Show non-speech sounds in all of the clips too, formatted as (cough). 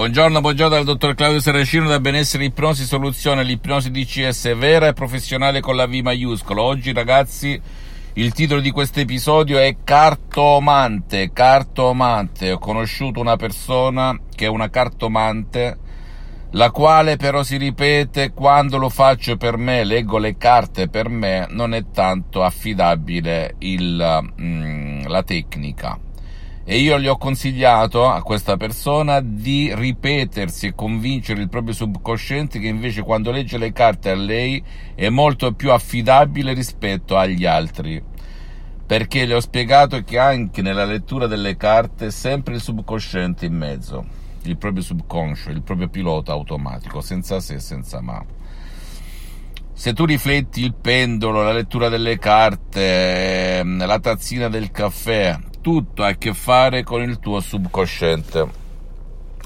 Buongiorno, buongiorno dal dottor Claudio Saracino da Benessere Ipnosi Soluzione, l'ipnosi DCS vera e professionale con la V maiuscola. Oggi ragazzi il titolo di questo episodio è Cartomante, cartomante. Ho conosciuto una persona che è una cartomante, la quale però si ripete quando lo faccio per me, leggo le carte per me, non è tanto affidabile il, mm, la tecnica e io gli ho consigliato a questa persona di ripetersi e convincere il proprio subconsciente che invece quando legge le carte a lei è molto più affidabile rispetto agli altri. Perché le ho spiegato che anche nella lettura delle carte è sempre il subconsciente in mezzo, il proprio subconscio, il proprio pilota automatico, senza se e senza ma se tu rifletti il pendolo, la lettura delle carte, ehm, la tazzina del caffè, tutto ha a che fare con il tuo subconsciente.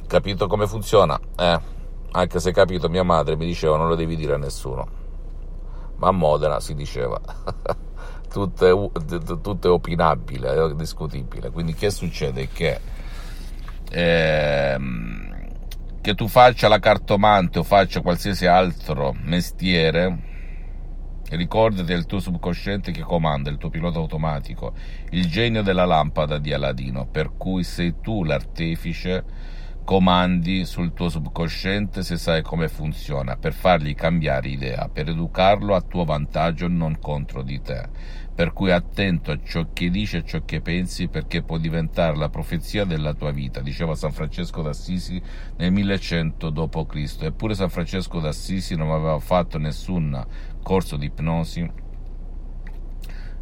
Capito come funziona? Eh, anche se capito, mia madre mi diceva non lo devi dire a nessuno. Ma a Modena si diceva. (laughs) tutto, è, tutto è opinabile, è discutibile. Quindi che succede? Che, ehm, che tu faccia la cartomante o faccia qualsiasi altro mestiere, Ricordati del tuo subconsciente che comanda, il tuo pilota automatico, il genio della lampada di Aladino, per cui sei tu l'artefice, comandi sul tuo subconsciente se sai come funziona, per fargli cambiare idea, per educarlo a tuo vantaggio non contro di te. Per cui attento a ciò che dici e ciò che pensi perché può diventare la profezia della tua vita, diceva San Francesco d'Assisi nel 1100 d.C. Eppure San Francesco d'Assisi non aveva fatto nessun corso di ipnosi,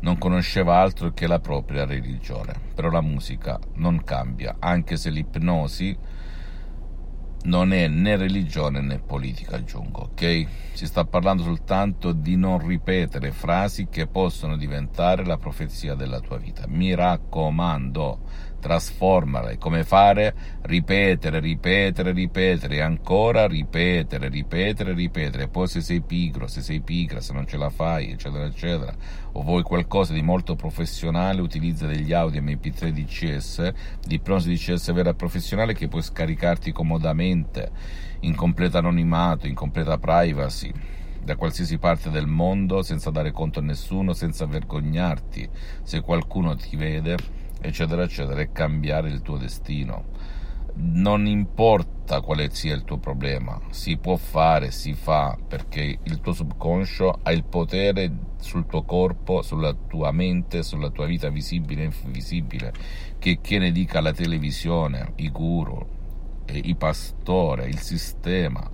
non conosceva altro che la propria religione. Però la musica non cambia, anche se l'ipnosi non è né religione né politica, aggiungo, ok? Si sta parlando soltanto di non ripetere frasi che possono diventare la profezia della tua vita. Mi raccomando, trasformare, come fare? Ripetere, ripetere, ripetere, ancora ripetere, ripetere, ripetere. Poi se sei pigro, se sei pigra, se non ce la fai, eccetera, eccetera, o vuoi qualcosa di molto professionale, utilizza degli audio MP3 DCS, di ipnosi DCS vera professionale che puoi scaricarti comodamente, in completo anonimato, in completa privacy da qualsiasi parte del mondo senza dare conto a nessuno, senza vergognarti se qualcuno ti vede eccetera, eccetera, e cambiare il tuo destino. Non importa quale sia il tuo problema, si può fare, si fa, perché il tuo subconscio ha il potere sul tuo corpo, sulla tua mente, sulla tua vita visibile e invisibile, che, che ne dica la televisione, i guru, i pastori, il sistema.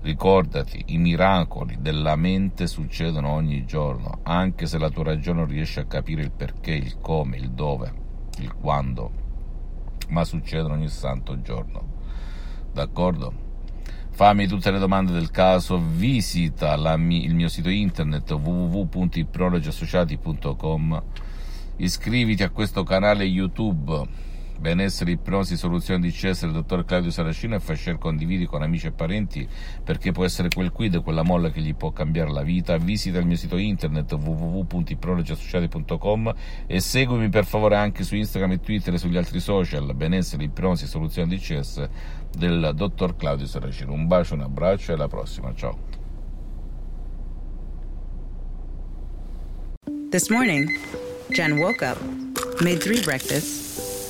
Ricordati, i miracoli della mente succedono ogni giorno, anche se la tua ragione non riesce a capire il perché, il come, il dove il quando, ma succedono ogni santo giorno. D'accordo? Fammi tutte le domande del caso, visita mi- il mio sito internet www.ipnologiassociati.com, iscriviti a questo canale YouTube benessere, ipnosi, soluzione di Cesare, dottor Claudio Saracino e fai share, condividi con amici e parenti perché può essere quel quid, quella molla che gli può cambiare la vita. Visita il mio sito internet www.ipnologiassociati.com e seguimi per favore anche su Instagram e Twitter e sugli altri social, benessere, ipnosi, soluzione di CS del dottor Claudio Saracino. Un bacio, un abbraccio e alla prossima, ciao. This morning, Jen woke up, made three breakfasts